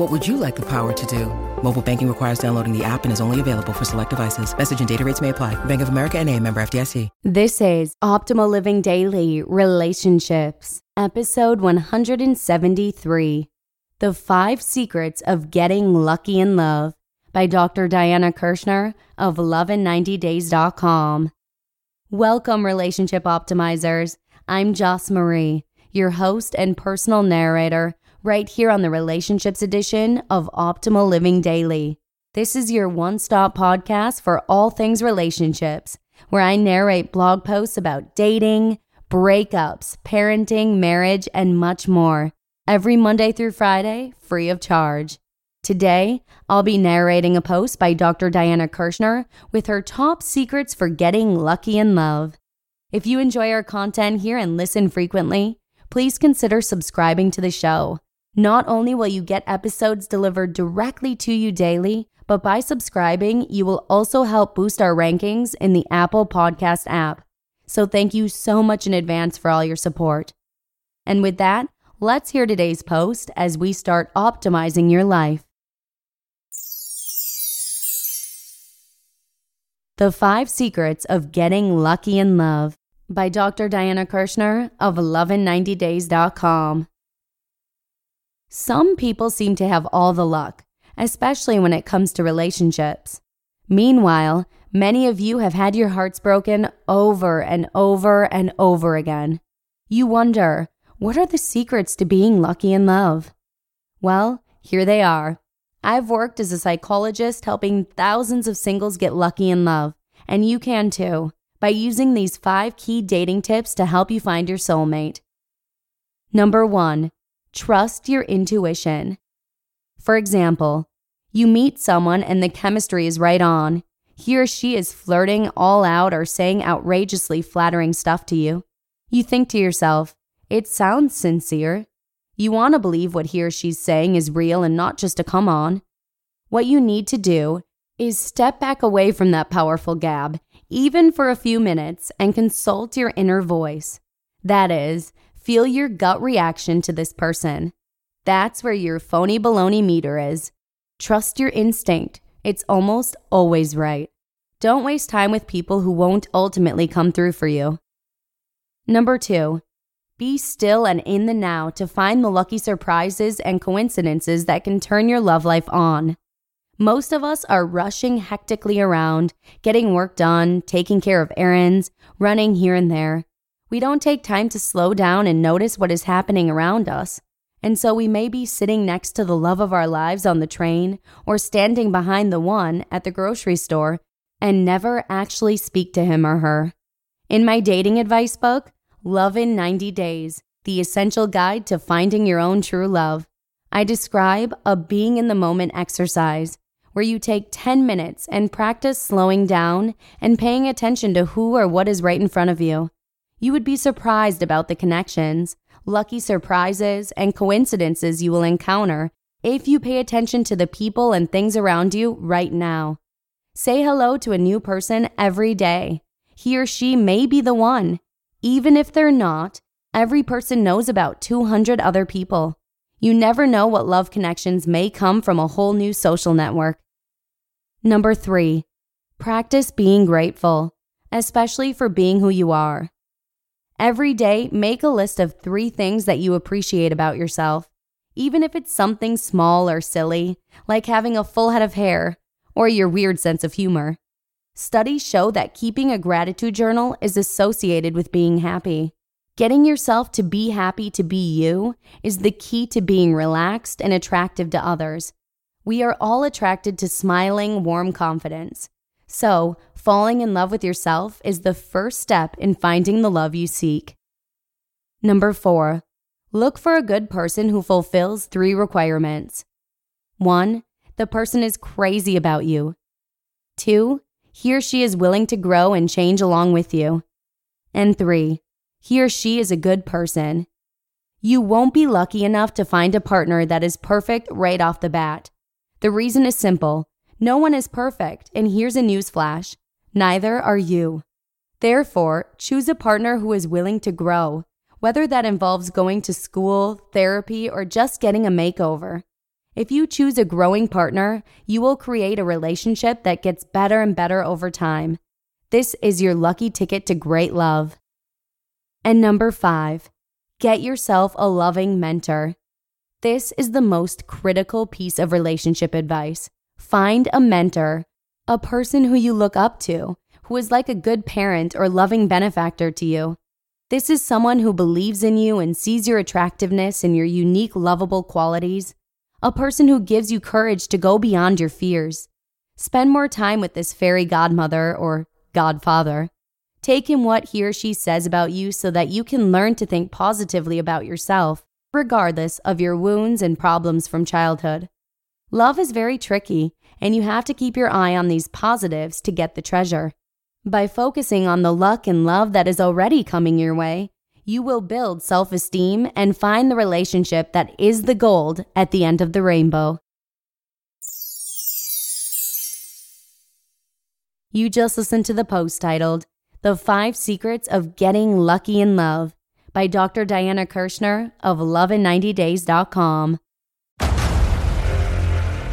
What would you like the power to do? Mobile banking requires downloading the app and is only available for select devices. Message and data rates may apply. Bank of America and a member FDIC. This is Optimal Living Daily Relationships, episode 173. The Five Secrets of Getting Lucky in Love by Dr. Diana Kirschner of Love90days.com. Welcome, relationship optimizers. I'm Joss Marie, your host and personal narrator right here on the Relationships edition of Optimal Living Daily. This is your one stop podcast for all things relationships, where I narrate blog posts about dating, breakups, parenting, marriage, and much more every Monday through Friday, free of charge. Today, I'll be narrating a post by Dr. Diana Kirschner with her top secrets for getting lucky in love. If you enjoy our content here and listen frequently, please consider subscribing to the show. Not only will you get episodes delivered directly to you daily, but by subscribing, you will also help boost our rankings in the Apple Podcast app. So thank you so much in advance for all your support. And with that, let's hear today's post as we start optimizing your life. The Five Secrets of Getting Lucky in Love by Dr. Diana Kirschner of lovein90days.com. Some people seem to have all the luck, especially when it comes to relationships. Meanwhile, many of you have had your hearts broken over and over and over again. You wonder, what are the secrets to being lucky in love? Well, here they are. I've worked as a psychologist helping thousands of singles get lucky in love, and you can too, by using these five key dating tips to help you find your soulmate. Number one, Trust your intuition. For example, you meet someone and the chemistry is right on. He or she is flirting all out or saying outrageously flattering stuff to you. You think to yourself, it sounds sincere. You want to believe what he or she's saying is real and not just a come on. What you need to do is step back away from that powerful gab, even for a few minutes, and consult your inner voice. That is, Feel your gut reaction to this person. That's where your phony baloney meter is. Trust your instinct. It's almost always right. Don't waste time with people who won't ultimately come through for you. Number two, be still and in the now to find the lucky surprises and coincidences that can turn your love life on. Most of us are rushing hectically around, getting work done, taking care of errands, running here and there. We don't take time to slow down and notice what is happening around us. And so we may be sitting next to the love of our lives on the train or standing behind the one at the grocery store and never actually speak to him or her. In my dating advice book, Love in 90 Days The Essential Guide to Finding Your Own True Love, I describe a being in the moment exercise where you take 10 minutes and practice slowing down and paying attention to who or what is right in front of you. You would be surprised about the connections, lucky surprises, and coincidences you will encounter if you pay attention to the people and things around you right now. Say hello to a new person every day. He or she may be the one. Even if they're not, every person knows about 200 other people. You never know what love connections may come from a whole new social network. Number three, practice being grateful, especially for being who you are. Every day, make a list of three things that you appreciate about yourself, even if it's something small or silly, like having a full head of hair or your weird sense of humor. Studies show that keeping a gratitude journal is associated with being happy. Getting yourself to be happy to be you is the key to being relaxed and attractive to others. We are all attracted to smiling, warm confidence. So, falling in love with yourself is the first step in finding the love you seek. Number four, look for a good person who fulfills three requirements. One, the person is crazy about you. Two, he or she is willing to grow and change along with you. And three, he or she is a good person. You won't be lucky enough to find a partner that is perfect right off the bat. The reason is simple no one is perfect, and here's a newsflash neither are you. Therefore, choose a partner who is willing to grow, whether that involves going to school, therapy, or just getting a makeover. If you choose a growing partner, you will create a relationship that gets better and better over time. This is your lucky ticket to great love. And number five, get yourself a loving mentor. This is the most critical piece of relationship advice. Find a mentor, a person who you look up to, who is like a good parent or loving benefactor to you. This is someone who believes in you and sees your attractiveness and your unique, lovable qualities. A person who gives you courage to go beyond your fears. Spend more time with this fairy godmother or godfather. Take in what he or she says about you so that you can learn to think positively about yourself, regardless of your wounds and problems from childhood. Love is very tricky, and you have to keep your eye on these positives to get the treasure. By focusing on the luck and love that is already coming your way, you will build self esteem and find the relationship that is the gold at the end of the rainbow. You just listened to the post titled, the Five Secrets of Getting Lucky in Love by Dr. Diana Kirschner of lovein90days.com.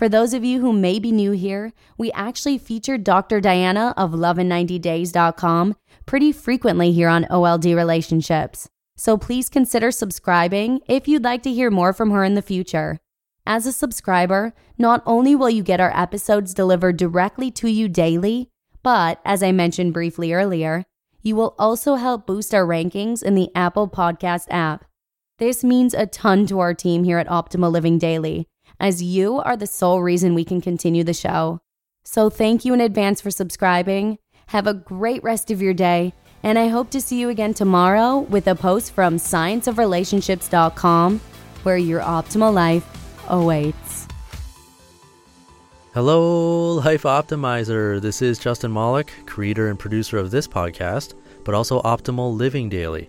For those of you who may be new here, we actually feature Dr. Diana of lovein90days.com pretty frequently here on OLD Relationships. So please consider subscribing if you'd like to hear more from her in the future. As a subscriber, not only will you get our episodes delivered directly to you daily, but as I mentioned briefly earlier, you will also help boost our rankings in the Apple Podcast app. This means a ton to our team here at Optimal Living Daily as you are the sole reason we can continue the show. So thank you in advance for subscribing. Have a great rest of your day, and I hope to see you again tomorrow with a post from scienceofrelationships.com where your optimal life awaits. Hello, Life Optimizer. This is Justin Malik, creator and producer of this podcast, but also Optimal Living Daily,